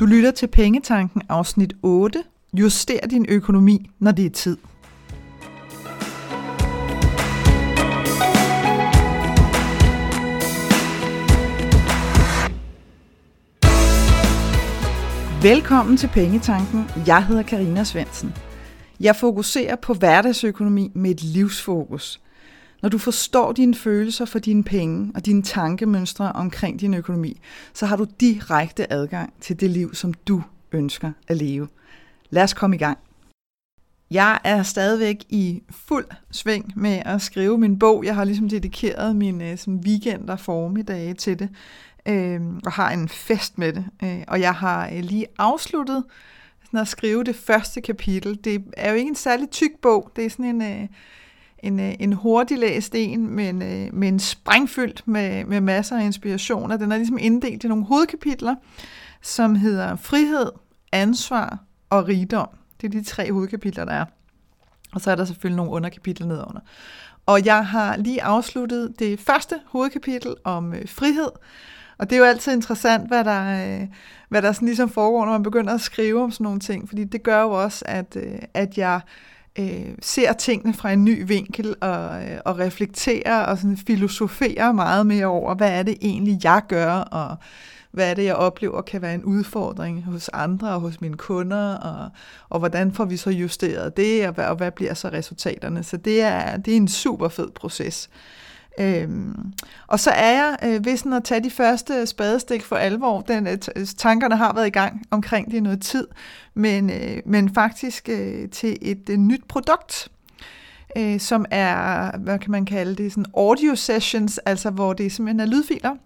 Du lytter til Pengetanken afsnit 8. Juster din økonomi, når det er tid. Velkommen til Pengetanken. Jeg hedder Karina Svensen. Jeg fokuserer på hverdagsøkonomi med et livsfokus. Når du forstår dine følelser for dine penge og dine tankemønstre omkring din økonomi, så har du direkte adgang til det liv, som du ønsker at leve. Lad os komme i gang. Jeg er stadigvæk i fuld sving med at skrive min bog. Jeg har ligesom dedikeret mine øh, sådan weekender formiddage til det, øh, og har en fest med det. Øh, og jeg har øh, lige afsluttet sådan at skrive det første kapitel. Det er jo ikke en særlig tyk bog. Det er sådan en, øh, en, øh, en hurtig læst en, men, øh, men sprængfyldt med, med masser af inspiration. Og den er ligesom inddelt i nogle hovedkapitler, som hedder frihed, ansvar og rigdom. Det er de tre hovedkapitler, der er. Og så er der selvfølgelig nogle underkapitler nedenunder. Og jeg har lige afsluttet det første hovedkapitel om øh, frihed. Og det er jo altid interessant, hvad der, øh, hvad der sådan ligesom foregår, når man begynder at skrive om sådan nogle ting. Fordi det gør jo også, at, øh, at jeg øh, ser tingene fra en ny vinkel og, øh, og reflekterer og sådan filosoferer meget mere over, hvad er det egentlig, jeg gør, og hvad er det, jeg oplever kan være en udfordring hos andre og hos mine kunder, og, og hvordan får vi så justeret det, og hvad, og hvad bliver så resultaterne. Så det er, det er en super fed proces. Øhm, og så er jeg øh, ved sådan at tage de første spadestik for alvor. Den, øh, tankerne har været i gang omkring det i noget tid, men, øh, men faktisk øh, til et øh, nyt produkt, øh, som er, hvad kan man kalde det, sådan audio sessions, altså hvor det simpelthen er lydfiler.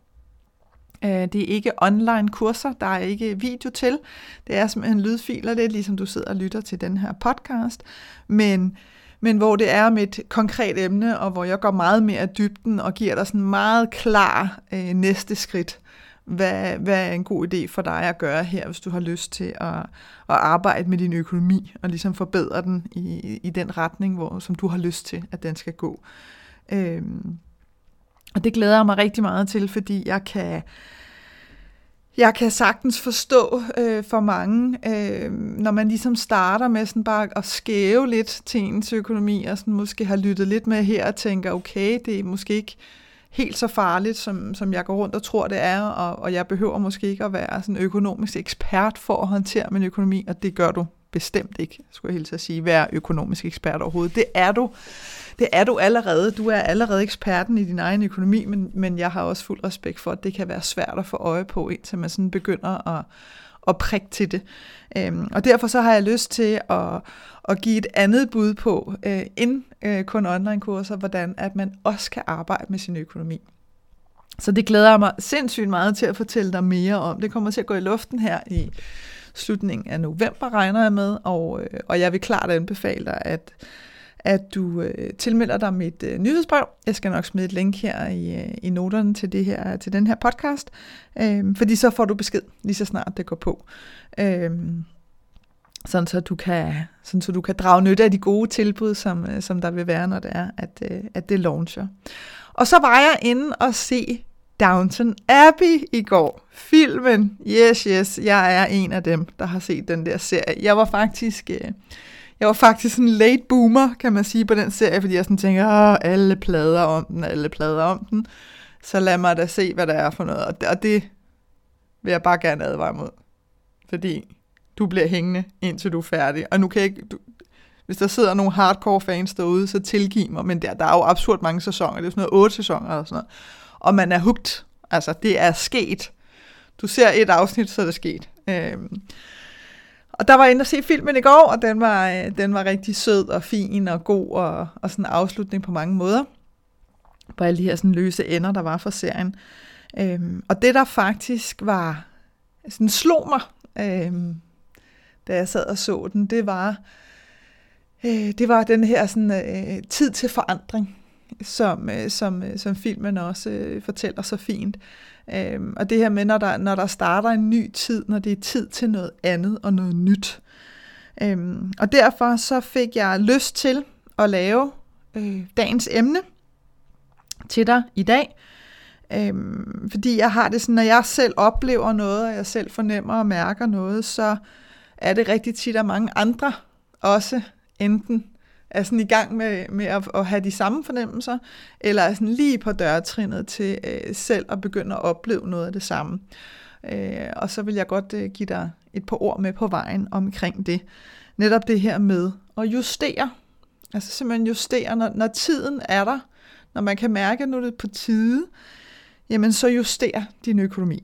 Øh, det er ikke online kurser, der er ikke video til. Det er simpelthen lydfiler, det er ligesom du sidder og lytter til den her podcast. Men men hvor det er med et konkret emne, og hvor jeg går meget mere dybden og giver dig sådan meget klar øh, næste skridt. Hvad, hvad er en god idé for dig at gøre her, hvis du har lyst til at, at arbejde med din økonomi og ligesom forbedre den i, i den retning, hvor, som du har lyst til, at den skal gå. Øhm, og det glæder jeg mig rigtig meget til, fordi jeg kan, jeg kan sagtens forstå øh, for mange, øh, når man ligesom starter med sådan bare at skæve lidt til ens økonomi, og sådan måske har lyttet lidt med her og tænker, okay, det er måske ikke helt så farligt, som, som jeg går rundt og tror, det er, og, og jeg behøver måske ikke at være sådan økonomisk ekspert for at håndtere min økonomi, og det gør du bestemt ikke, skulle jeg helt at sige, være økonomisk ekspert overhovedet. Det er du. Det er du allerede. Du er allerede eksperten i din egen økonomi, men, men jeg har også fuld respekt for, at det kan være svært at få øje på, indtil man sådan begynder at, at prikke til det. Øhm, og derfor så har jeg lyst til at, at give et andet bud på, øh, end øh, kun online-kurser, hvordan at man også kan arbejde med sin økonomi. Så det glæder jeg mig sindssygt meget til at fortælle dig mere om. Det kommer til at gå i luften her i slutningen af november, regner jeg med, og, øh, og jeg vil klart anbefale dig, at, at du øh, tilmelder dig mit øh, nyhedsbrev. Jeg skal nok smide et link her i, øh, i noterne til, det her, til den her podcast, øh, fordi så får du besked lige så snart det går på. Øh, sådan så du kan, sådan så du kan drage nytte af de gode tilbud, som, øh, som der vil være, når det er, at, øh, at det launcher. Og så var jeg inde og se Downton Abbey i går. Filmen, yes, yes, jeg er en af dem, der har set den der serie. Jeg var faktisk, øh, jeg var faktisk en late boomer, kan man sige, på den serie, fordi jeg sådan tænker, Åh, alle plader om den, alle plader om den. Så lad mig da se, hvad der er for noget. Og det, og det vil jeg bare gerne advare mod. Fordi du bliver hængende, indtil du er færdig. Og nu kan jeg ikke... Du, hvis der sidder nogle hardcore fans derude, så tilgiv mig, men der, der er jo absurd mange sæsoner. Det er sådan noget otte sæsoner eller sådan noget og man er hugt. Altså, det er sket. Du ser et afsnit, så er det sket. Øhm, og der var jeg inde og se filmen i går, og den var, øh, den var rigtig sød og fin og god, og, og sådan en afslutning på mange måder. På alle de her sådan løse ender, der var for serien. Øhm, og det, der faktisk var, sådan slog mig, øhm, da jeg sad og så den, det var, øh, det var den her sådan, øh, tid til forandring som, øh, som, øh, som filmen også øh, fortæller så fint. Øhm, og det her med, når der, når der starter en ny tid, når det er tid til noget andet og noget nyt. Øhm, og derfor så fik jeg lyst til at lave øh, dagens emne til dig i dag. Øhm, fordi jeg har det sådan, når jeg selv oplever noget, og jeg selv fornemmer og mærker noget, så er det rigtig tit, at mange andre også enten er sådan i gang med, med at, at have de samme fornemmelser, eller er sådan lige på dørtrinnet til øh, selv at begynde at opleve noget af det samme. Øh, og så vil jeg godt øh, give dig et par ord med på vejen omkring det. Netop det her med at justere. Altså simpelthen justere, når, når tiden er der, når man kan mærke, at nu er det på tide, jamen så juster din økonomi.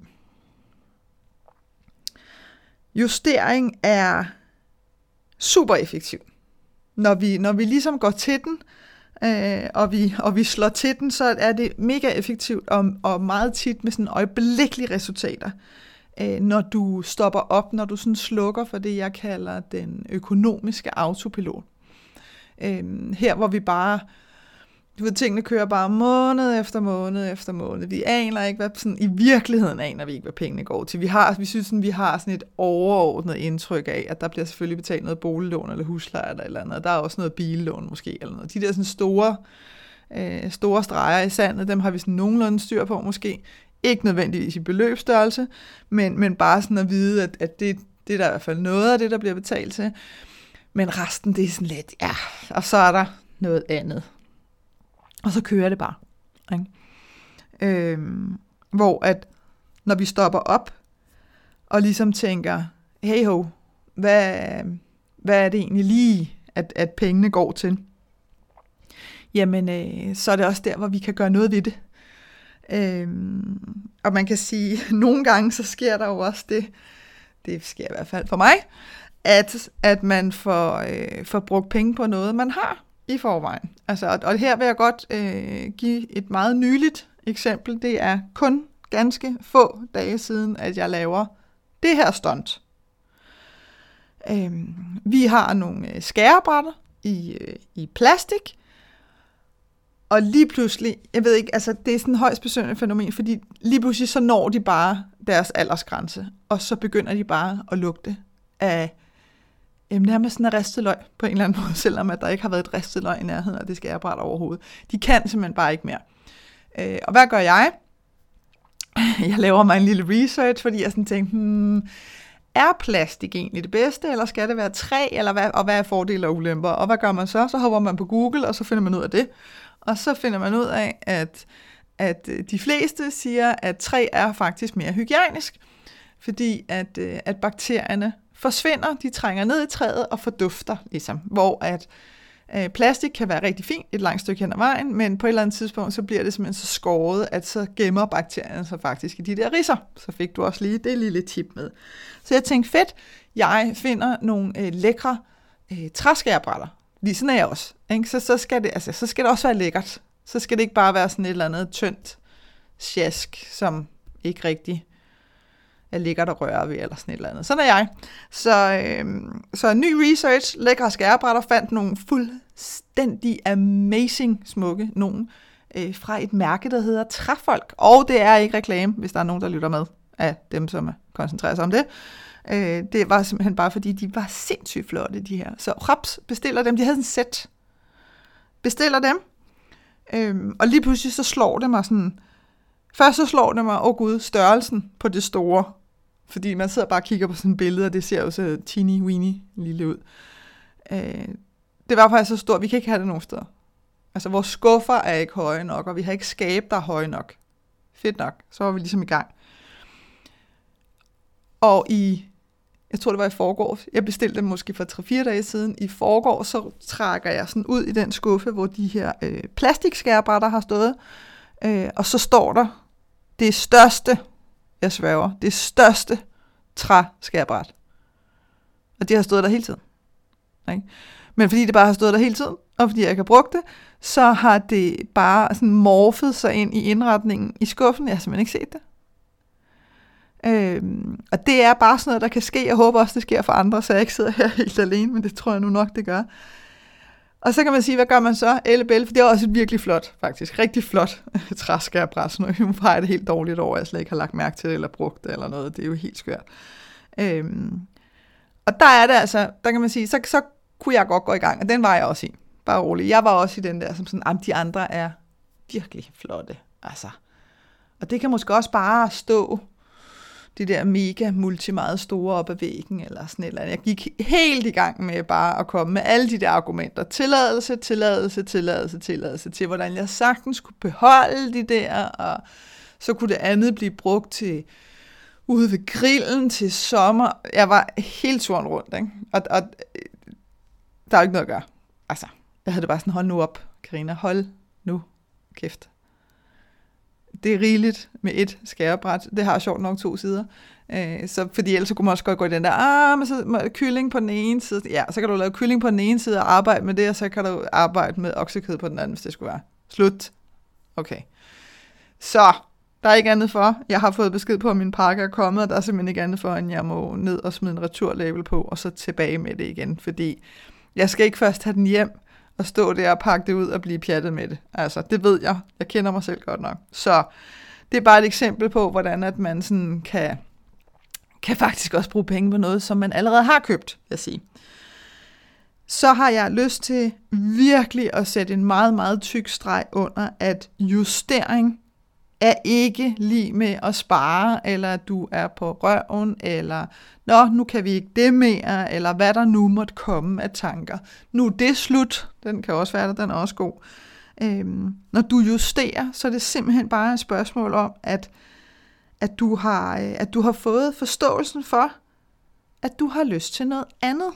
Justering er super effektiv. Når vi, når vi ligesom går til den, øh, og, vi, og vi slår til den, så er det mega effektivt og, og meget tit med sådan øjeblikkelige resultater. Øh, når du stopper op, når du sådan slukker for det, jeg kalder den økonomiske autopilot. Øh, her hvor vi bare du ved, tingene kører bare måned efter måned efter måned. Vi aner ikke, hvad sådan, i virkeligheden aner vi ikke, hvad pengene går til. Vi, har, vi synes, sådan, vi har sådan et overordnet indtryk af, at der bliver selvfølgelig betalt noget boliglån eller husleje eller eller andet. Der er også noget billån måske eller noget. De der sådan store, øh, store streger i sandet, dem har vi sådan nogenlunde styr på måske. Ikke nødvendigvis i beløbsstørrelse, men, men bare sådan at vide, at, at det, det er der i hvert fald noget af det, der bliver betalt til. Men resten, det er sådan lidt, ja, og så er der noget andet. Og så kører det bare. Ikke? Øhm, hvor at når vi stopper op og ligesom tænker, hey ho, hvad, hvad er det egentlig lige, at, at pengene går til? Jamen, øh, så er det også der, hvor vi kan gøre noget ved det. Øhm, og man kan sige, at nogle gange så sker der jo også det, det sker i hvert fald for mig, at, at man får, øh, får brugt penge på noget, man har i forvejen. Altså, og her vil jeg godt øh, give et meget nyligt eksempel. Det er kun ganske få dage siden, at jeg laver det her stunt. Øh, vi har nogle øh, skærebrætter i, øh, i plastik, og lige pludselig, jeg ved ikke, altså det er sådan et højst besøgende fænomen, fordi lige pludselig så når de bare deres aldersgrænse, og så begynder de bare at lugte af øh, nærmest sådan en ristet løg på en eller anden måde, selvom at der ikke har været et ristet løg i nærheden og det skærebræt overhovedet. De kan simpelthen bare ikke mere. Øh, og hvad gør jeg? Jeg laver mig en lille research, fordi jeg sådan tænkte, hmm, er plastik egentlig det bedste, eller skal det være træ, eller hvad, og hvad er fordele og ulemper? Og hvad gør man så? Så hopper man på Google, og så finder man ud af det. Og så finder man ud af, at, at øh, de fleste siger, at træ er faktisk mere hygiejnisk, fordi at, øh, at bakterierne forsvinder, de trænger ned i træet og fordufter, ligesom. Hvor at øh, plastik kan være rigtig fint et langt stykke hen ad vejen, men på et eller andet tidspunkt, så bliver det simpelthen så skåret, at så gemmer bakterierne sig faktisk i de der risser. Så fik du også lige det lille tip med. Så jeg tænkte, fedt, jeg finder nogle øh, lækre øh, træskærbrætter. Lige sådan er jeg også. Ikke? Så, så, skal det, altså, så skal det også være lækkert. Så skal det ikke bare være sådan et eller andet tyndt sjask, som ikke rigtig ligger der rører ved, eller sådan et eller andet. Sådan er jeg. Så, øh, så ny research, lækre skærebrætter, fandt nogle fuldstændig amazing smukke, nogen øh, fra et mærke, der hedder Træfolk. Og det er ikke reklame, hvis der er nogen, der lytter med af dem, som koncentrerer sig om det. Øh, det var simpelthen bare, fordi de var sindssygt flotte, de her. Så Raps bestiller dem. De havde en sæt. Bestiller dem. Øh, og lige pludselig så slår det mig sådan... Først så slår det mig, åh oh gud, størrelsen på det store fordi man sidder bare og kigger på sådan et billede, og det ser jo så teeny weeny lille ud. Øh, det var faktisk så stort, vi kan ikke have det nogen steder. Altså, vores skuffer er ikke høje nok, og vi har ikke skabe, der er høje nok. Fedt nok. Så var vi ligesom i gang. Og i, jeg tror det var i forgårs, jeg bestilte dem måske for 3-4 dage siden. I forgårs så trækker jeg sådan ud i den skuffe, hvor de her øh, plastikskærbrætter har stået. Øh, og så står der, det største jeg sværger, det største træskærbræt. Og det har stået der hele tiden. Ikke? Men fordi det bare har stået der hele tiden, og fordi jeg ikke har brugt det, så har det bare sådan morfet sig ind i indretningen i skuffen. Jeg har simpelthen ikke set det. Øhm, og det er bare sådan noget, der kan ske. Jeg håber også, det sker for andre, så jeg ikke sidder her helt alene, men det tror jeg nu nok, det gør. Og så kan man sige, hvad gør man så? Ellebælle, for det er også et virkelig flot, faktisk, rigtig flot træskærbræs. Nu har jeg det helt dårligt over, at jeg slet ikke har lagt mærke til det, eller brugt det, eller noget. Det er jo helt skørt. Øhm, og der er det altså, der kan man sige, så, så kunne jeg godt gå i gang, og den var jeg også i. Bare rolig. Jeg var også i den der, som sådan, de andre er virkelig flotte. Altså. Og det kan måske også bare stå de der mega multi meget store op ad væggen, eller sådan eller andet. Jeg gik helt i gang med bare at komme med alle de der argumenter. Tilladelse, tilladelse, tilladelse, tilladelse til, hvordan jeg sagtens skulle beholde de der, og så kunne det andet blive brugt til ude ved grillen til sommer. Jeg var helt turen rundt, ikke? Og, og øh, der er jo ikke noget at gøre. Altså, jeg havde det bare sådan, hold nu op, Karina, hold nu kæft det er rigeligt med et skærebræt. Det har sjovt nok to sider. Øh, så, fordi ellers kunne man også godt gå i den der, ah, men så må, kylling på den ene side. Ja, så kan du lave kylling på den ene side og arbejde med det, og så kan du arbejde med oksekød på den anden, hvis det skulle være. Slut. Okay. Så, der er ikke andet for. Jeg har fået besked på, at min pakke er kommet, og der er simpelthen ikke andet for, end jeg må ned og smide en returlabel på, og så tilbage med det igen, fordi jeg skal ikke først have den hjem, at stå der og pakke det ud og blive pjattet med det. Altså, det ved jeg. Jeg kender mig selv godt nok. Så det er bare et eksempel på, hvordan at man sådan kan, kan faktisk også bruge penge på noget, som man allerede har købt, vil jeg sige. Så har jeg lyst til virkelig at sætte en meget, meget tyk streg under, at justering er ikke lige med at spare, eller at du er på røven, eller nå, nu kan vi ikke det mere, eller hvad der nu måtte komme af tanker. Nu er det slut, den kan også være der, den er også god. Øhm, når du justerer, så er det simpelthen bare et spørgsmål om, at, at, du har, øh, at du har fået forståelsen for, at du har lyst til noget andet.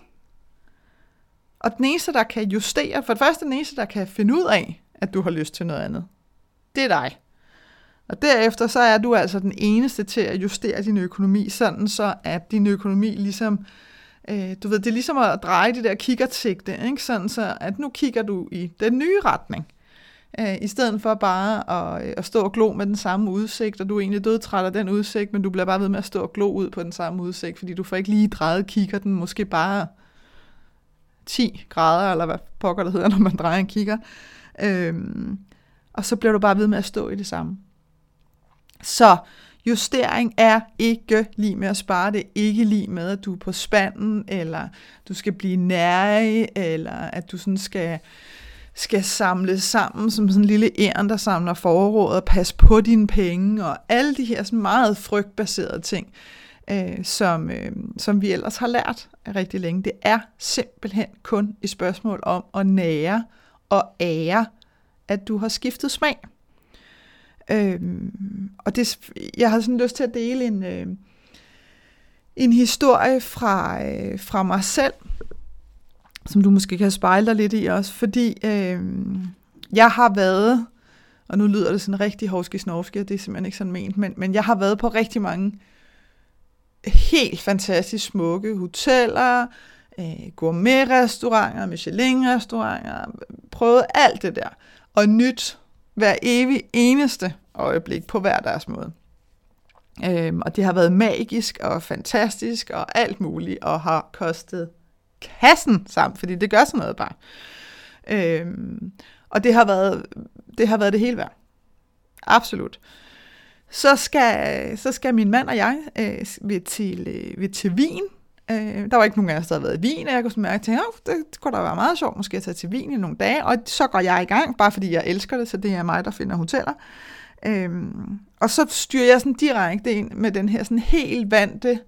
Og den eneste, der kan justere, for det første den eneste, der kan finde ud af, at du har lyst til noget andet, det er dig. Og derefter så er du altså den eneste til at justere din økonomi, sådan så at din økonomi ligesom, øh, du ved, det er ligesom at dreje det der kikkertsigte, ikke? sådan så at nu kigger du i den nye retning. Øh, I stedet for bare at, øh, at stå og glo med den samme udsigt, og du er egentlig dødtræt af den udsigt, men du bliver bare ved med at stå og glo ud på den samme udsigt, fordi du får ikke lige drejet kigger den måske bare 10 grader, eller hvad pokker det hedder, når man drejer en kigger. Øh, og så bliver du bare ved med at stå i det samme. Så justering er ikke lige med at spare, det er ikke lige med, at du er på spanden, eller du skal blive nærig, eller at du sådan skal, skal samle sammen som sådan en lille æren, der samler forråd og passe på dine penge, og alle de her sådan meget frygtbaserede ting, øh, som, øh, som vi ellers har lært rigtig længe. Det er simpelthen kun et spørgsmål om at nære og ære, at du har skiftet smag. Øhm, og det, jeg har sådan lyst til at dele en, øh, en historie fra, øh, fra mig selv, som du måske kan spejle dig lidt i også, fordi øh, jeg har været, og nu lyder det sådan rigtig hovske snovski, det er simpelthen ikke sådan ment, men, men jeg har været på rigtig mange helt fantastisk smukke hoteller, øh, gourmet-restauranter, Michelin-restauranter, prøvet alt det der, og nyt hver evig eneste øjeblik på hver deres måde. Øhm, og det har været magisk og fantastisk og alt muligt, og har kostet kassen sammen, fordi det gør sådan noget bare. Øhm, og det har været det har været det hele værd. Absolut. Så skal, så skal min mand og jeg øh, ved, til, øh, ved til Wien. Øh, der var ikke nogen af os, der havde været i Wien, og jeg kunne mærke til, at det, det kunne da være meget sjovt måske at tage til Wien i nogle dage. Og så går jeg i gang, bare fordi jeg elsker det, så det er mig, der finder hoteller. Øhm, og så styrer jeg sådan direkte ind med den her sådan helt vante,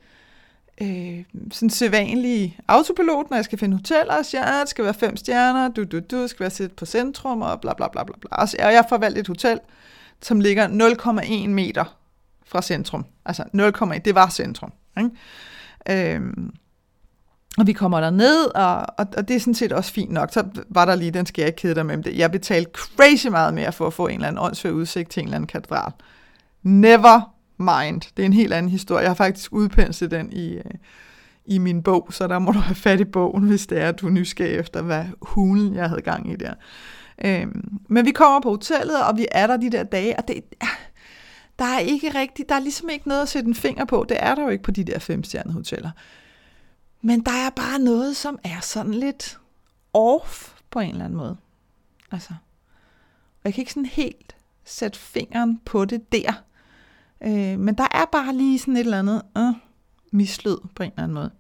øh, sådan sædvanlige autopilot, når jeg skal finde hoteller, og siger, at det skal være fem stjerner, du, du, du, skal være sæt på centrum, og bla bla bla bla bla. Og jeg får valgt et hotel, som ligger 0,1 meter fra centrum. Altså 0,1, det var centrum. Ikke? Øhm, og vi kommer der ned, og, og, og det er sådan set også fint nok. Så var der lige, den skal jeg ikke kede dig med. Det. Jeg betalte crazy meget mere for at få en eller anden åndssvær udsigt til en eller anden katedral. Never mind. Det er en helt anden historie. Jeg har faktisk udpenslet den i, øh, i min bog, så der må du have fat i bogen, hvis det er, at du er nysgerrig efter, hvad hulen jeg havde gang i der. Øhm, men vi kommer på hotellet, og vi er der de der dage, og det, der er ikke rigtigt, der er ligesom ikke noget at sætte en finger på. Det er der jo ikke på de der femstjernede hoteller. Men der er bare noget, som er sådan lidt off på en eller anden måde. Altså, og jeg kan ikke sådan helt sætte fingeren på det der. Øh, men der er bare lige sådan et eller andet øh, mislyd på en eller anden måde.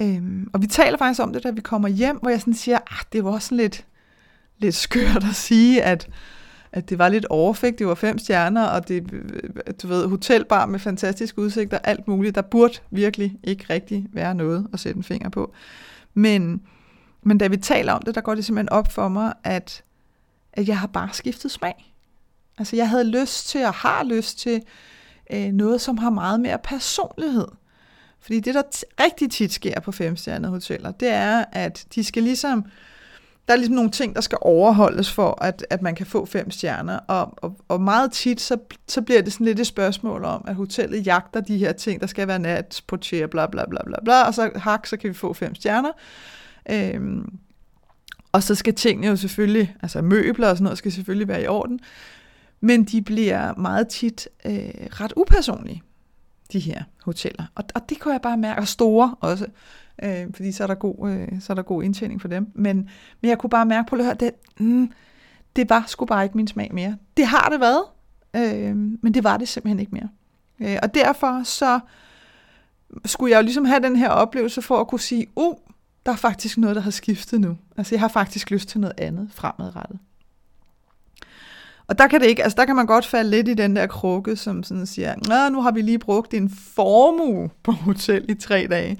Øh, og vi taler faktisk om det, da vi kommer hjem, hvor jeg sådan siger, ah, det var også sådan lidt, lidt skørt at sige, at, at det var lidt overfægt. Det var fem stjerner, og det, du ved, hotelbar med fantastisk udsigt og alt muligt. Der burde virkelig ikke rigtig være noget at sætte en finger på. Men, men da vi taler om det, der går det simpelthen op for mig, at, at jeg har bare skiftet smag. Altså jeg havde lyst til, og har lyst til, øh, noget, som har meget mere personlighed. Fordi det, der t- rigtig tit sker på femstjernede hoteller, det er, at de skal ligesom, der er ligesom nogle ting, der skal overholdes for, at, at man kan få fem stjerner. Og, og, og meget tit, så, så bliver det sådan lidt et spørgsmål om, at hotellet jagter de her ting, der skal være nat, portier, bla bla bla bla bla, og så hak, så kan vi få fem stjerner. Øhm, og så skal tingene jo selvfølgelig, altså møbler og sådan noget, skal selvfølgelig være i orden. Men de bliver meget tit øh, ret upersonlige, de her hoteller. Og, og det kunne jeg bare mærke, og store også, øh, fordi så er, der god, øh, så er der god indtjening for dem. Men, men jeg kunne bare mærke på at det, mm, det var sgu bare ikke min smag mere. Det har det været, øh, men det var det simpelthen ikke mere. Øh, og derfor så skulle jeg jo ligesom have den her oplevelse for at kunne sige, uh, der er faktisk noget, der har skiftet nu. Altså jeg har faktisk lyst til noget andet fremadrettet. Og der kan det ikke, altså der kan man godt falde lidt i den der krukke, som sådan siger, Nå, nu har vi lige brugt en formue på hotel i tre dage.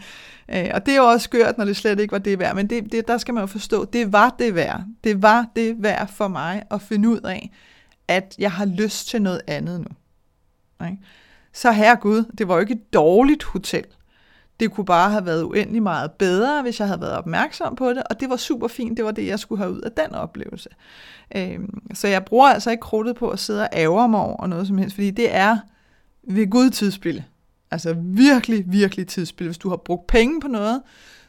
Øh, og det er jo også skørt, når det slet ikke var det værd, men det, det, der skal man jo forstå, det var det værd. Det var det værd for mig at finde ud af, at jeg har lyst til noget andet nu. Okay? Så herre Gud, det var jo ikke et dårligt hotel. Det kunne bare have været uendelig meget bedre, hvis jeg havde været opmærksom på det, og det var super fint. Det var det, jeg skulle have ud af den oplevelse. Øhm, så jeg bruger altså ikke krudtet på at sidde og ære mig over noget som helst, fordi det er ved Gud tidsspil. Altså virkelig, virkelig tidsspil. Hvis du har brugt penge på noget,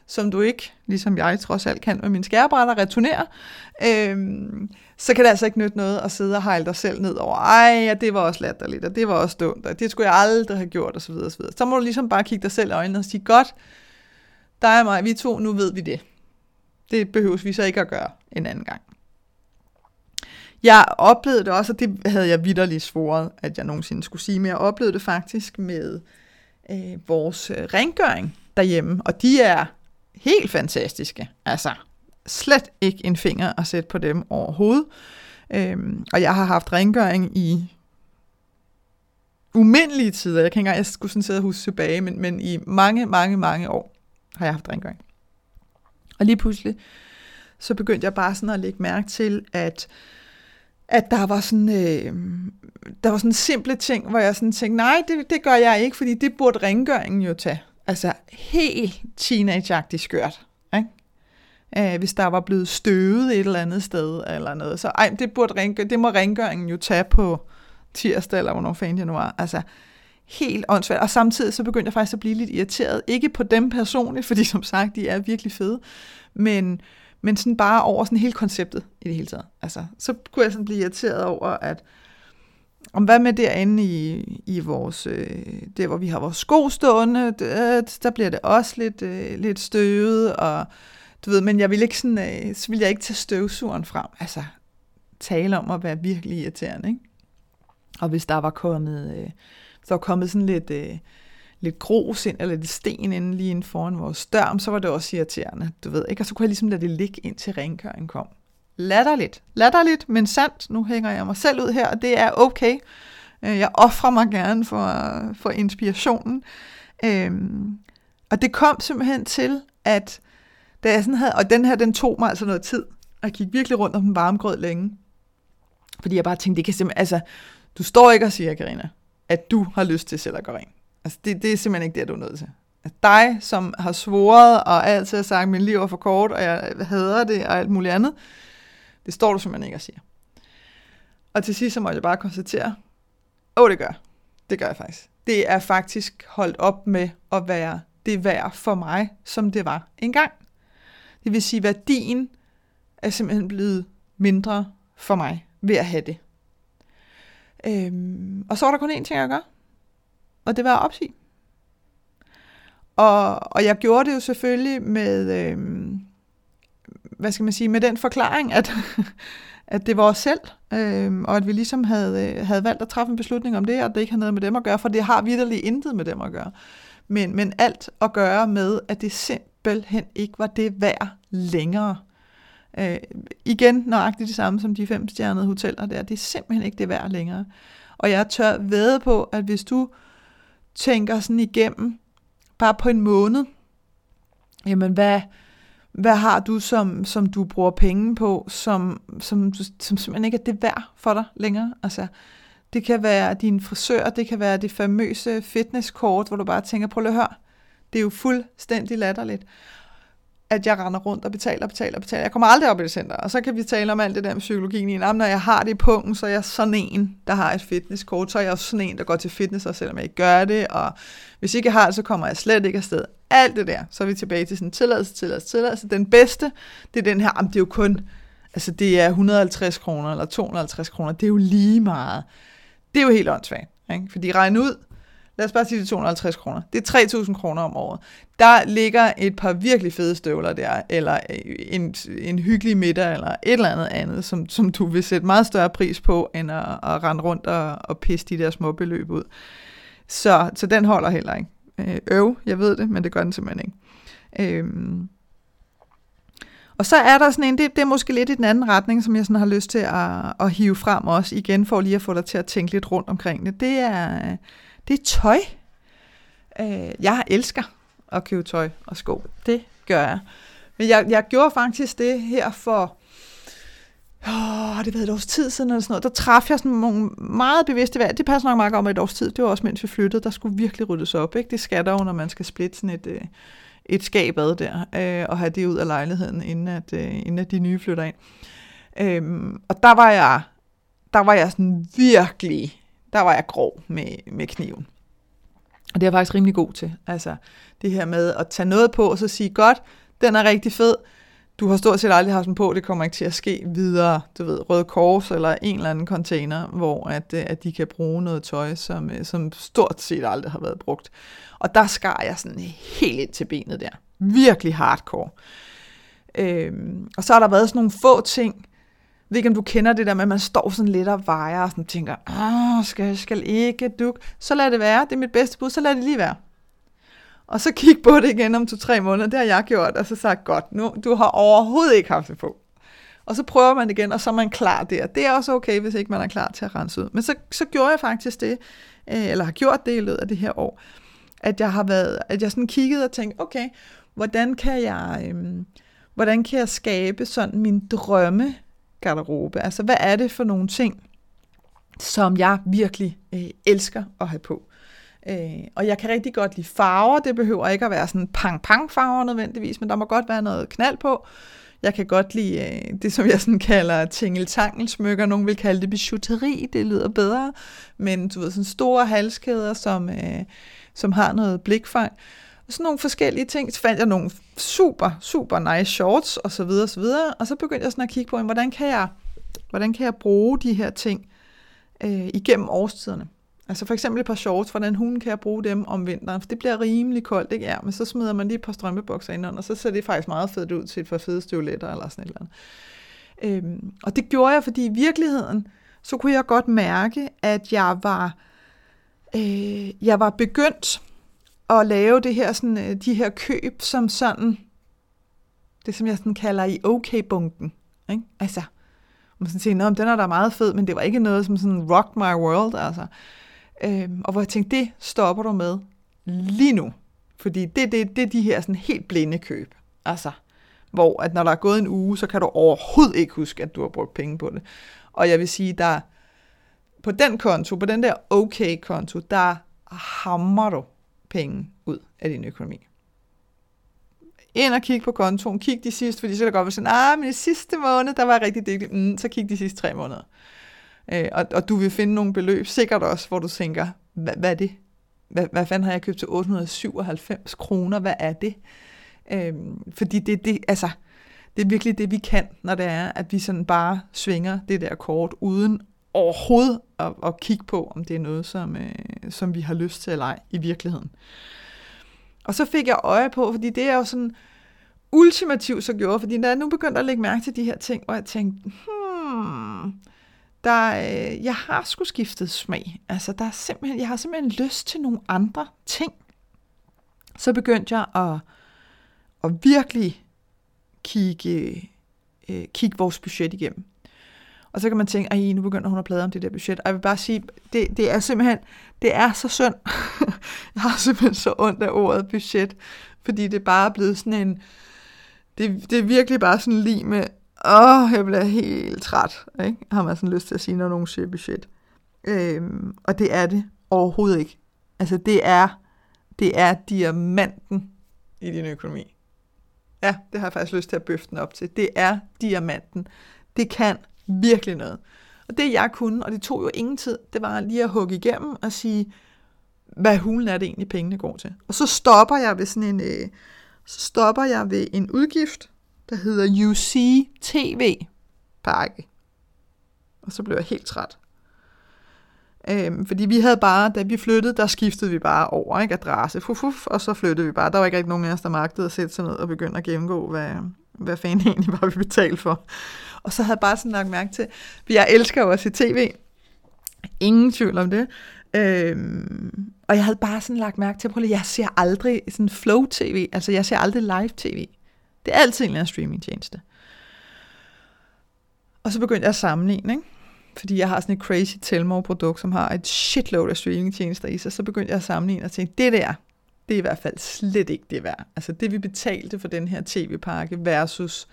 som du ikke, ligesom jeg trods alt kan med min skærebrætter, returnere, øhm, så kan det altså ikke nytte noget at sidde og hejle dig selv ned over, ej, ja, det var også latterligt, og det var også dumt, og det skulle jeg aldrig have gjort, osv. osv. Så må du ligesom bare kigge dig selv i øjnene og sige, godt, der er mig, vi to, nu ved vi det. Det behøves vi så ikke at gøre en anden gang. Jeg oplevede det også, og det havde jeg vidderligt svoret, at jeg nogensinde skulle sige, men jeg oplevede det faktisk med øh, vores øh, rengøring derhjemme, og de er helt fantastiske. Altså, slet ikke en finger at sætte på dem overhovedet. Øhm, og jeg har haft rengøring i umindelige tider. Jeg kan ikke engang, jeg skulle sådan sidde og huske tilbage, men, men i mange, mange, mange år har jeg haft rengøring. Og lige pludselig, så begyndte jeg bare sådan at lægge mærke til, at at der var sådan, øh, der var sådan simple ting, hvor jeg sådan tænkte, nej, det, det gør jeg ikke, fordi det burde rengøringen jo tage. Altså helt teenageagtigt skørt. Ikke? Øh, hvis der var blevet støvet et eller andet sted, eller noget. Så ej, det, burde rengø- det må rengøringen jo tage på tirsdag, eller hvornår fanden det nu var. Altså, helt åndssvagt. Og samtidig så begyndte jeg faktisk at blive lidt irriteret. Ikke på dem personligt, fordi som sagt, de er virkelig fede. Men, men sådan bare over sådan hele konceptet i det hele taget. Altså, så kunne jeg sådan blive irriteret over, at om hvad med derinde i, i vores, øh, der hvor vi har vores sko stående, det, der bliver det også lidt, øh, lidt støvet, og du ved, men jeg vil ikke sådan, øh, så vil jeg ikke tage støvsugeren frem. Altså, tale om at være virkelig irriterende, ikke? Og hvis der var kommet, øh, så var kommet sådan lidt, øh, lidt grus ind, eller lidt sten inde lige inden foran vores dør, så var det også irriterende, du ved, ikke? Og så kunne jeg ligesom lade det ligge indtil rengøringen kom latterligt. Latterligt, men sandt. Nu hænger jeg mig selv ud her, og det er okay. Øh, jeg offrer mig gerne for, for inspirationen. Øhm, og det kom simpelthen til, at da jeg sådan havde, og den her, den tog mig altså noget tid, og jeg gik virkelig rundt om den varme grød længe. Fordi jeg bare tænkte, det kan simpelthen, altså, du står ikke og siger, Karina, at du har lyst til selv at gå rent. Altså, det, det er simpelthen ikke det, du er nødt til. Altså, dig, som har svoret og altid har sagt, at mit liv er for kort, og jeg hader det og alt muligt andet, det står du simpelthen ikke og siger. Og til sidst så må jeg bare konstatere, åh, oh, det gør. Det gør jeg faktisk. Det er faktisk holdt op med at være det værd for mig, som det var engang. Det vil sige, værdien er simpelthen blevet mindre for mig ved at have det. Øhm, og så var der kun én ting at gøre, og det var at opsige. Og, og jeg gjorde det jo selvfølgelig med, øh, hvad skal man sige, med den forklaring, at, at det var os selv, øh, og at vi ligesom havde, øh, havde valgt at træffe en beslutning om det, og det ikke har noget med dem at gøre, for det har vidderlig intet med dem at gøre. Men, men alt at gøre med, at det simpelthen ikke var det værd længere. Øh, igen nøjagtigt det samme som de femstjernede hoteller der. Det er simpelthen ikke det værd længere. Og jeg tør ved på, at hvis du tænker sådan igennem, bare på en måned, jamen hvad, hvad har du, som, som du bruger penge på, som, som, som simpelthen ikke er det værd for dig længere? Altså, det kan være din frisør, det kan være det famøse fitnesskort, hvor du bare tænker, prøv at høre, det er jo fuldstændig latterligt at jeg render rundt og betaler, betaler, betaler. Jeg kommer aldrig op i det center. Og så kan vi tale om alt det der med psykologien i Når jeg har det i punkten, så er jeg sådan en, der har et fitnesskort. Så er jeg også sådan en, der går til fitness, og selvom jeg ikke gør det. Og hvis ikke jeg har det, så kommer jeg slet ikke afsted. Alt det der. Så er vi tilbage til sådan tilladelse, tilladelse, tilladelse. Den bedste, det er den her, det er jo kun, altså det er 150 kroner eller 250 kroner. Det er jo lige meget. Det er jo helt åndssvagt. Ikke? Fordi regn ud, lad os bare sige det 250 kroner. Det er 3.000 kroner om året. Der ligger et par virkelig fede støvler der, eller en, en hyggelig middag, eller et eller andet andet, som, som du vil sætte meget større pris på, end at, at rende rundt og, og pisse de der små beløb ud. Så, så den holder heller ikke. Øh, øv, jeg ved det, men det gør den simpelthen ikke. Øhm. Og så er der sådan en, det, det er måske lidt i den anden retning, som jeg sådan har lyst til at, at hive frem også, igen for lige at få dig til at tænke lidt rundt omkring det. Det er, det er tøj. Øh, jeg elsker at købe tøj og sko. Det gør jeg. Men jeg, jeg gjorde faktisk det her for, åh, det ved et års tid siden eller sådan noget. Der traf jeg sådan nogle meget bevidste valg. Det passer nok meget om et års tid. Det var også mens vi flyttede. Der skulle virkelig ryddes op. Ikke? Det skal der jo, når man skal splitte sådan et, øh, et skab ad der, øh, og have det ud af lejligheden, inden at, øh, inden at de nye flytter ind. Øhm, og der var jeg, der var jeg sådan virkelig der var jeg grov med, med kniven. Og det er jeg faktisk rimelig god til. Altså det her med at tage noget på, og så sige, godt, den er rigtig fed, du har stort set aldrig haft den på, det kommer ikke til at ske videre, du ved, Røde Kors eller en eller anden container, hvor at, øh, at de kan bruge noget tøj, som, øh, som stort set aldrig har været brugt. Og der skar jeg sådan helt ind til benet der. Virkelig hardcore. Øhm, og så har der været sådan nogle få ting, ved ikke, om du kender det der med, at man står sådan lidt og vejer og sådan tænker, ah, skal, skal ikke duk. Så lad det være, det er mit bedste bud, så lad det lige være. Og så kig på det igen om to-tre måneder, det har jeg gjort, og så sagt, godt, nu, du har overhovedet ikke haft det på. Og så prøver man igen, og så er man klar der. Det er også okay, hvis ikke man er klar til at rense ud. Men så, så gjorde jeg faktisk det, øh, eller har gjort det i løbet af det her år, at jeg har været, at jeg sådan kiggede og tænkte, okay, hvordan kan jeg, øhm, hvordan kan jeg skabe sådan min drømme garderobe. Altså, hvad er det for nogle ting, som jeg virkelig øh, elsker at have på? Øh, og jeg kan rigtig godt lide farver. Det behøver ikke at være sådan pang-pang farver nødvendigvis, men der må godt være noget knald på. Jeg kan godt lide øh, det, som jeg sådan kalder tingeltangel smykker. Nogle vil kalde det bijouteri, det lyder bedre. Men du ved, sådan store halskæder, som, øh, som har noget blikfang sådan nogle forskellige ting. Så fandt jeg nogle super, super nice shorts, og så videre, og så videre. Og så begyndte jeg sådan at kigge på, hvordan kan jeg, hvordan kan jeg bruge de her ting øh, igennem årstiderne. Altså for eksempel et par shorts, hvordan hun kan jeg bruge dem om vinteren, for det bliver rimelig koldt, ikke? Ja, men så smider man lige et par strømpebukser ind og så ser det faktisk meget fedt ud til et par fede støvletter eller sådan et eller andet. Øhm, og det gjorde jeg, fordi i virkeligheden, så kunne jeg godt mærke, at jeg var, øh, jeg var begyndt at lave det her, sådan, øh, de her køb som sådan, det som jeg sådan kalder i okay-bunken. Ikke? Altså, man sådan siger, den er da meget fed, men det var ikke noget som sådan rock my world, altså. Øhm, og hvor jeg tænkte, det stopper du med lige nu. Fordi det, det, det er de her sådan helt blinde køb. Altså, hvor at når der er gået en uge, så kan du overhovedet ikke huske, at du har brugt penge på det. Og jeg vil sige, der på den konto, på den der okay-konto, der hammer du penge ud af din økonomi. Ind og kig på kontoen, kig de sidste, fordi så kan det godt være sådan, ah, men i sidste måned, der var jeg rigtig dygtig, mm, så kig de sidste tre måneder. Øh, og, og du vil finde nogle beløb, sikkert også, hvor du tænker, hvad, hvad er det? Hvad, hvad fanden har jeg købt til 897 kroner? Hvad er det? Øh, fordi det, det, altså, det er virkelig det, vi kan, når det er, at vi sådan bare svinger det der kort, uden overhovedet at, at kigge på, om det er noget, som, øh, som vi har lyst til eller ej i virkeligheden. Og så fik jeg øje på, fordi det er jo sådan ultimativt så gjorde, fordi da jeg nu begyndte at lægge mærke til de her ting, og jeg tænkte, hmm, der, øh, jeg har sgu skiftet smag. Altså, der er simpelthen, jeg har simpelthen lyst til nogle andre ting. Så begyndte jeg at, at virkelig kigge øh, kigge vores budget igennem. Og så kan man tænke, at nu begynder hun at plade om det der budget. Og jeg vil bare sige, det, det er simpelthen, det er så synd. jeg har simpelthen så ondt af ordet budget, fordi det er bare blevet sådan en, det, det er virkelig bare sådan lige med, åh, jeg bliver helt træt, ikke? har man sådan lyst til at sige, når nogen siger budget. Øhm, og det er det overhovedet ikke. Altså det er, det er diamanten i din økonomi. Ja, det har jeg faktisk lyst til at bøfte den op til. Det er diamanten. Det kan virkelig noget. Og det jeg kunne, og det tog jo ingen tid, det var lige at hugge igennem og sige, hvad hulen er det egentlig pengene går til. Og så stopper jeg ved sådan en, øh, så stopper jeg ved en udgift, der hedder UC TV pakke. Og så blev jeg helt træt. Øhm, fordi vi havde bare, da vi flyttede, der skiftede vi bare over, ikke? Adresse, fuf, fuf, og så flyttede vi bare. Der var ikke rigtig nogen af os, der magtede at sætte sig ned og begynde at gennemgå, hvad, hvad fanden egentlig var, vi betalt for. Og så havde jeg bare sådan lagt mærke til, for jeg elsker jo at se tv. Ingen tvivl om det. Øhm, og jeg havde bare sådan lagt mærke til, at jeg ser aldrig sådan flow-tv, altså jeg ser aldrig live-tv. Det er altid en eller anden streamingtjeneste. Og så begyndte jeg at sammenligne, ikke? fordi jeg har sådan et crazy Telmore-produkt, som har et shitload af streamingtjenester i sig, så begyndte jeg at sammenligne og tænke, det der, det er i hvert fald slet ikke det værd. Altså det, vi betalte for den her tv-pakke versus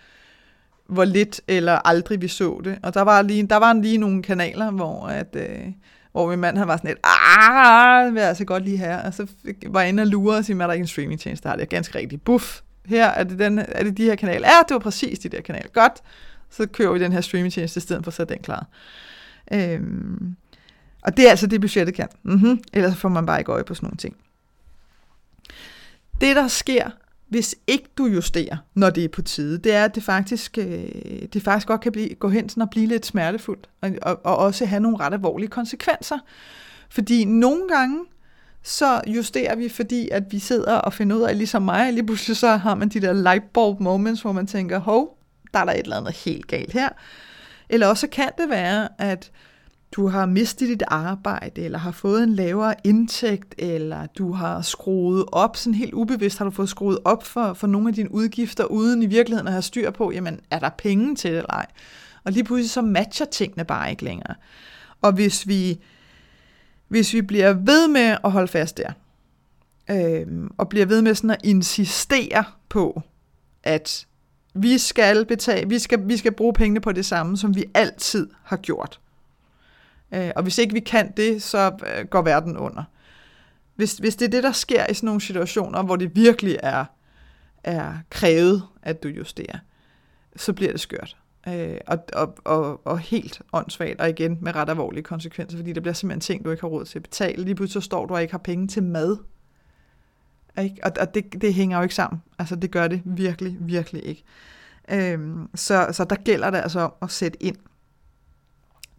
hvor lidt eller aldrig vi så det. Og der var lige, der var lige nogle kanaler, hvor, at, øh, hvor min mand han var sådan lidt, ah, vil jeg altså godt lige her. Og så var jeg inde og lure og sige, er der ikke en streamingtjeneste, der har det ganske rigtigt. Buff, her er det, den, er det de her kanaler. Ja, det var præcis de der kanaler. Godt, så kører vi den her streaming-tjeneste i stedet for at sætte den klar. Øhm, og det er altså det, budgettet kan. Mm-hmm. Ellers får man bare ikke øje på sådan nogle ting. Det, der sker, hvis ikke du justerer, når det er på tide, det er, at det faktisk, øh, det faktisk godt kan blive, gå hen sådan og blive lidt smertefuldt, og, og, og også have nogle ret alvorlige konsekvenser. Fordi nogle gange, så justerer vi, fordi at vi sidder og finder ud af, ligesom mig, lige pludselig så har man de der lightbulb moments, hvor man tænker, hov, der er der et eller andet helt galt her. Eller også kan det være, at du har mistet dit arbejde, eller har fået en lavere indtægt, eller du har skruet op, sådan helt ubevidst har du fået skruet op for, for nogle af dine udgifter, uden i virkeligheden at have styr på, jamen er der penge til det eller ej? Og lige pludselig så matcher tingene bare ikke længere. Og hvis vi, hvis vi bliver ved med at holde fast der, øh, og bliver ved med sådan at insistere på, at vi skal betale, vi skal, vi skal bruge pengene på det samme, som vi altid har gjort. Øh, og hvis ikke vi kan det, så øh, går verden under. Hvis, hvis det er det, der sker i sådan nogle situationer, hvor det virkelig er, er krævet, at du justerer, så bliver det skørt. Øh, og, og, og, og helt åndssvagt, og igen med ret alvorlige konsekvenser, fordi der bliver simpelthen ting, du ikke har råd til at betale. Lige pludselig så står du og ikke har penge til mad. Ikke? Og, og det, det hænger jo ikke sammen. Altså det gør det virkelig, virkelig ikke. Øhm, så, så der gælder det altså om at sætte ind.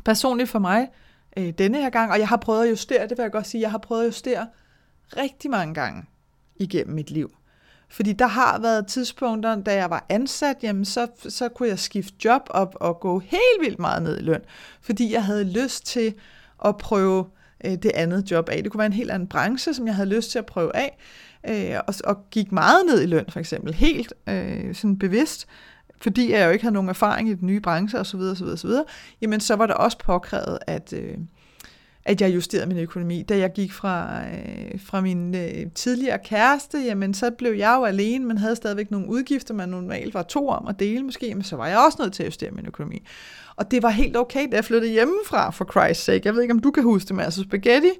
Personligt for mig, øh, denne her gang, og jeg har prøvet at justere, det vil jeg godt sige, jeg har prøvet at justere rigtig mange gange igennem mit liv. Fordi der har været tidspunkter, da jeg var ansat, jamen så, så kunne jeg skifte job op og gå helt vildt meget ned i løn, fordi jeg havde lyst til at prøve øh, det andet job af. Det kunne være en helt anden branche, som jeg havde lyst til at prøve af, øh, og, og gik meget ned i løn for eksempel, helt øh, sådan bevidst, fordi jeg jo ikke havde nogen erfaring i den nye branche osv., osv., osv., jamen så var det også påkrævet, at, øh, at jeg justerede min økonomi. Da jeg gik fra, øh, fra min øh, tidligere kæreste, jamen så blev jeg jo alene, men havde stadigvæk nogle udgifter, man normalt var to om at dele måske, men så var jeg også nødt til at justere min økonomi. Og det var helt okay, da jeg flyttede hjemmefra, for Christ's sake. Jeg ved ikke, om du kan huske det, med altså spaghetti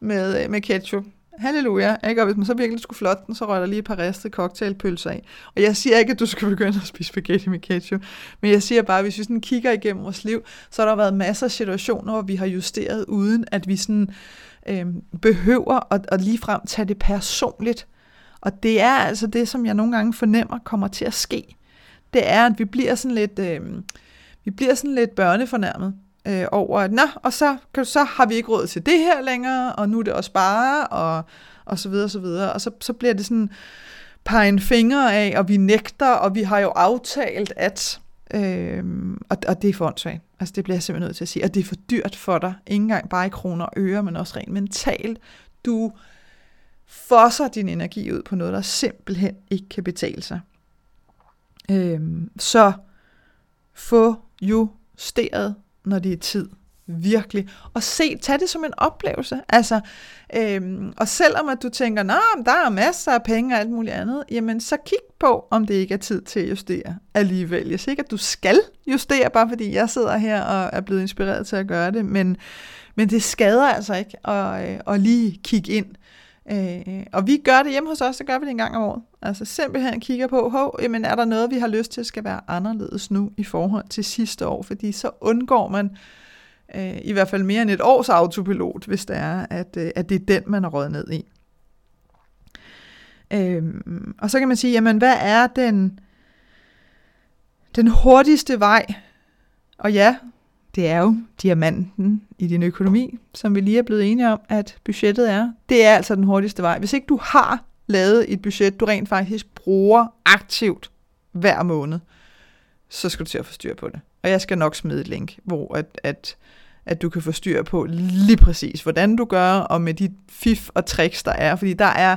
med, øh, med ketchup halleluja, ikke? og hvis man så virkelig skulle flot den, så røg der lige et par ristede cocktailpølser af. Og jeg siger ikke, at du skal begynde at spise spaghetti med ketchup, men jeg siger bare, at hvis vi sådan kigger igennem vores liv, så har der været masser af situationer, hvor vi har justeret, uden at vi sådan, øh, behøver at, at ligefrem tage det personligt. Og det er altså det, som jeg nogle gange fornemmer kommer til at ske. Det er, at vi bliver sådan lidt, øh, vi bliver sådan lidt børnefornærmet øh, over, at nå, og så, kan så har vi ikke råd til det her længere, og nu er det også bare, og, og så videre, og så videre. Og så, så bliver det sådan pege en finger af, og vi nægter, og vi har jo aftalt, at... Øh, og, og det er for åndssvagt. Altså det bliver jeg simpelthen nødt til at sige. Og det er for dyrt for dig. Ikke engang bare i kroner og øre, men også rent mentalt. Du fosser din energi ud på noget, der simpelthen ikke kan betale sig. Øhm, så få justeret, når det er tid. Virkelig. Og se, tag det som en oplevelse. Altså, øhm, og selvom at du tænker, at der er masser af penge og alt muligt andet, jamen så kig på, om det ikke er tid til at justere alligevel. Jeg siger ikke, at du skal justere, bare fordi jeg sidder her og er blevet inspireret til at gøre det, men, men det skader altså ikke at, øh, at lige kigge ind. Øh, og vi gør det hjemme hos os, så gør vi det en gang om året. Altså simpelthen kigger på, hov, jamen er der noget, vi har lyst til, skal være anderledes nu i forhold til sidste år, fordi så undgår man øh, i hvert fald mere end et års autopilot, hvis det er, at, øh, at det er den, man er røget ned i. Øhm, og så kan man sige, jamen hvad er den, den hurtigste vej? Og ja, det er jo diamanten i din økonomi, som vi lige er blevet enige om, at budgettet er. Det er altså den hurtigste vej. Hvis ikke du har lavet et budget, du rent faktisk bruger aktivt hver måned, så skal du til at få styr på det. Og jeg skal nok smide et link, hvor at, at at du kan få styr på lige præcis, hvordan du gør, og med de fif og tricks, der er. Fordi der er,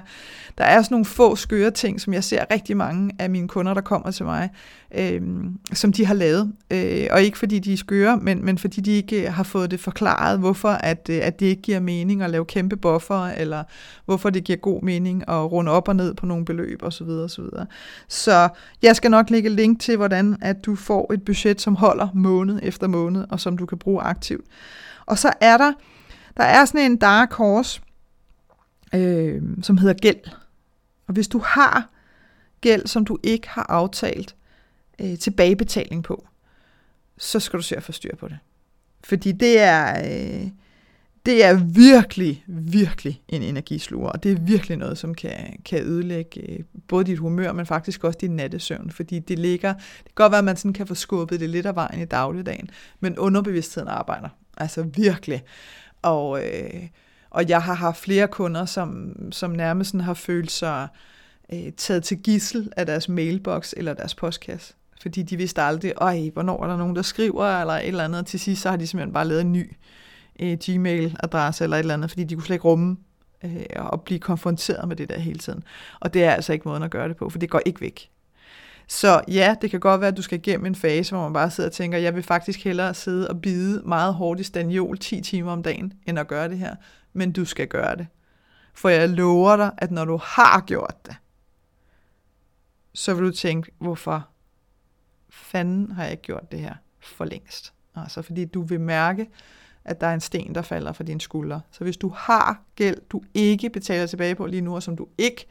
der er sådan nogle få skøre ting, som jeg ser rigtig mange af mine kunder, der kommer til mig, øh, som de har lavet. Øh, og ikke fordi de er skøre, men, men fordi de ikke øh, har fået det forklaret, hvorfor at, øh, at det ikke giver mening at lave kæmpe buffer, eller hvorfor det giver god mening at runde op og ned på nogle beløb osv. osv. Så jeg skal nok lægge link til, hvordan at du får et budget, som holder måned efter måned, og som du kan bruge aktivt. Og så er der, der er sådan en dark horse, øh, som hedder gæld. Og hvis du har gæld, som du ikke har aftalt øh, tilbagebetaling på, så skal du se at få styr på det. Fordi det er, øh, det er virkelig, virkelig en energisluger, og det er virkelig noget, som kan, kan ødelægge øh, både dit humør, men faktisk også din nattesøvn, fordi det ligger, det kan godt være, at man sådan kan få skubbet det lidt af vejen i dagligdagen, men underbevidstheden arbejder, altså virkelig. Og, øh, og jeg har haft flere kunder, som, som nærmest har følt sig øh, taget til gissel af deres mailbox eller deres postkasse. Fordi de vidste aldrig, Øj, hvornår er der nogen, der skriver, eller et eller andet. til sidst så har de simpelthen bare lavet en ny øh, Gmail-adresse eller et eller andet, fordi de kunne slet ikke rumme øh, at blive konfronteret med det der hele tiden. Og det er altså ikke måden at gøre det på, for det går ikke væk. Så ja, det kan godt være, at du skal igennem en fase, hvor man bare sidder og tænker, jeg vil faktisk hellere sidde og bide meget hårdt i staniol 10 timer om dagen, end at gøre det her. Men du skal gøre det. For jeg lover dig, at når du har gjort det, så vil du tænke, hvorfor fanden har jeg ikke gjort det her for længst? Altså fordi du vil mærke, at der er en sten, der falder fra dine skuldre. Så hvis du har gæld, du ikke betaler tilbage på lige nu, og som du ikke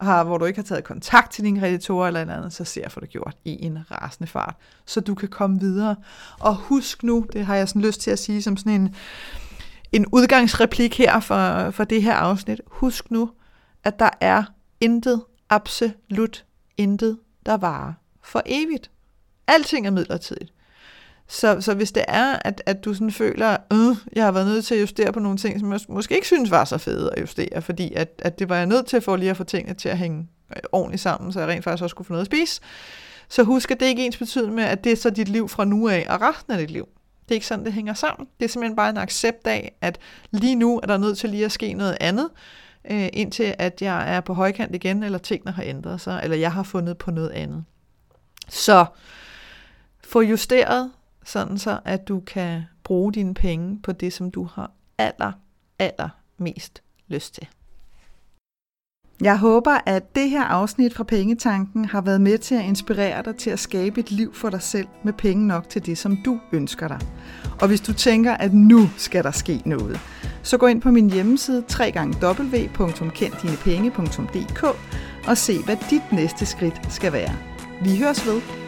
har, hvor du ikke har taget kontakt til dine kreditorer eller andet, så ser for det gjort i en rasende fart, så du kan komme videre. Og husk nu, det har jeg sådan lyst til at sige som sådan en, en udgangsreplik her for, for det her afsnit. Husk nu, at der er intet, absolut intet, der varer for evigt. Alting er midlertidigt. Så, så hvis det er, at, at du sådan føler, øh, jeg har været nødt til at justere på nogle ting, som jeg måske ikke synes var så fede at justere, fordi at, at det var jeg nødt til for lige at få tingene til at hænge øh, ordentligt sammen, så jeg rent faktisk også kunne få noget at spise, så husk, at det ikke er ens betyder med, at det er så dit liv fra nu af og resten af dit liv. Det er ikke sådan, det hænger sammen. Det er simpelthen bare en accept af, at lige nu er der nødt til lige at ske noget andet, øh, indtil at jeg er på højkant igen, eller tingene har ændret sig, eller jeg har fundet på noget andet. Så få justeret sådan så at du kan bruge dine penge på det, som du har aller, aller mest lyst til. Jeg håber, at det her afsnit fra Pengetanken har været med til at inspirere dig til at skabe et liv for dig selv med penge nok til det, som du ønsker dig. Og hvis du tænker, at nu skal der ske noget, så gå ind på min hjemmeside www.kenddinepenge.dk og se, hvad dit næste skridt skal være. Vi høres ved.